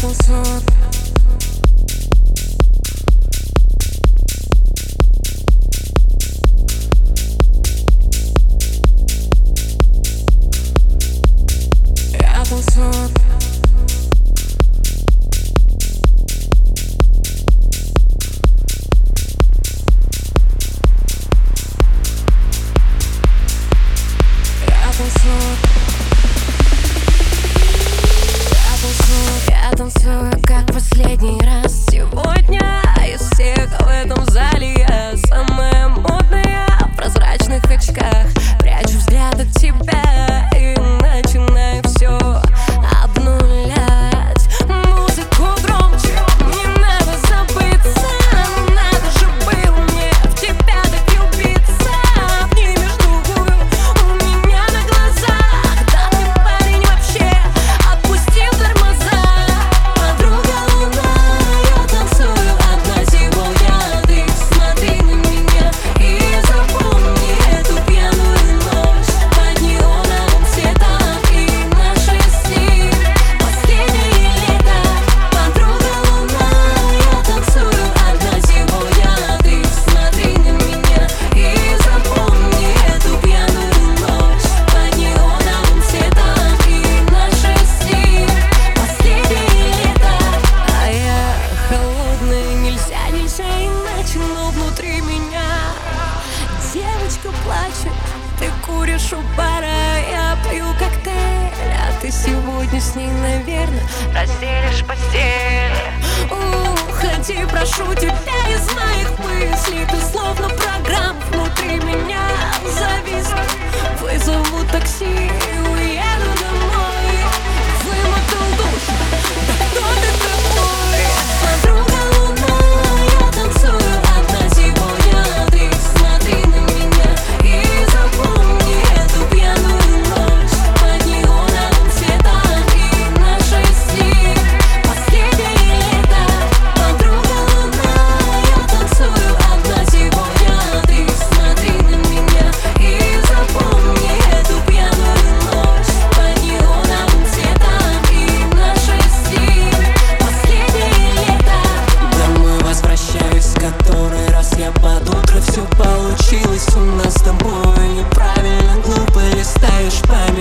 double tap. so слышу плачет Ты куришь у бара, я пью коктейль. А ты сегодня с ней, наверное, разделишь постель. Уходи, а прошу тебя из моих мыслей. Ты словно программ внутри меня зависла. Вызову такси.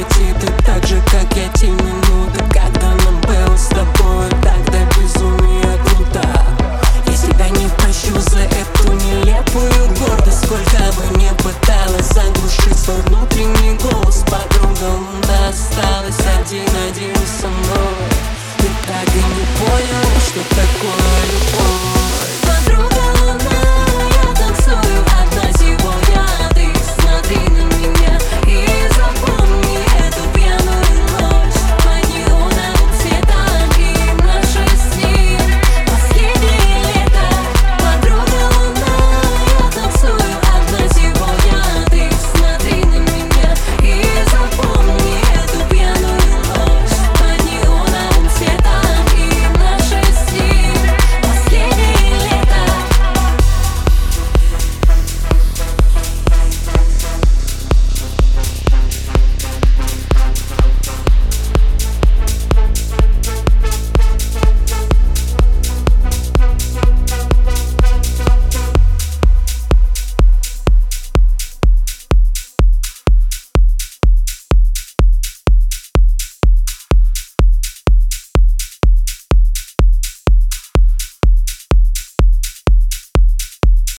Ты так же, как я, минуты Когда нам было с тобой так до круто. Я себя не прощу за эту нелепую гордость. Сколько бы не пыталась заглушить свой внутренний голос Подруга, у нас осталось один-один со мной. Ты так и не понял, что такое любовь.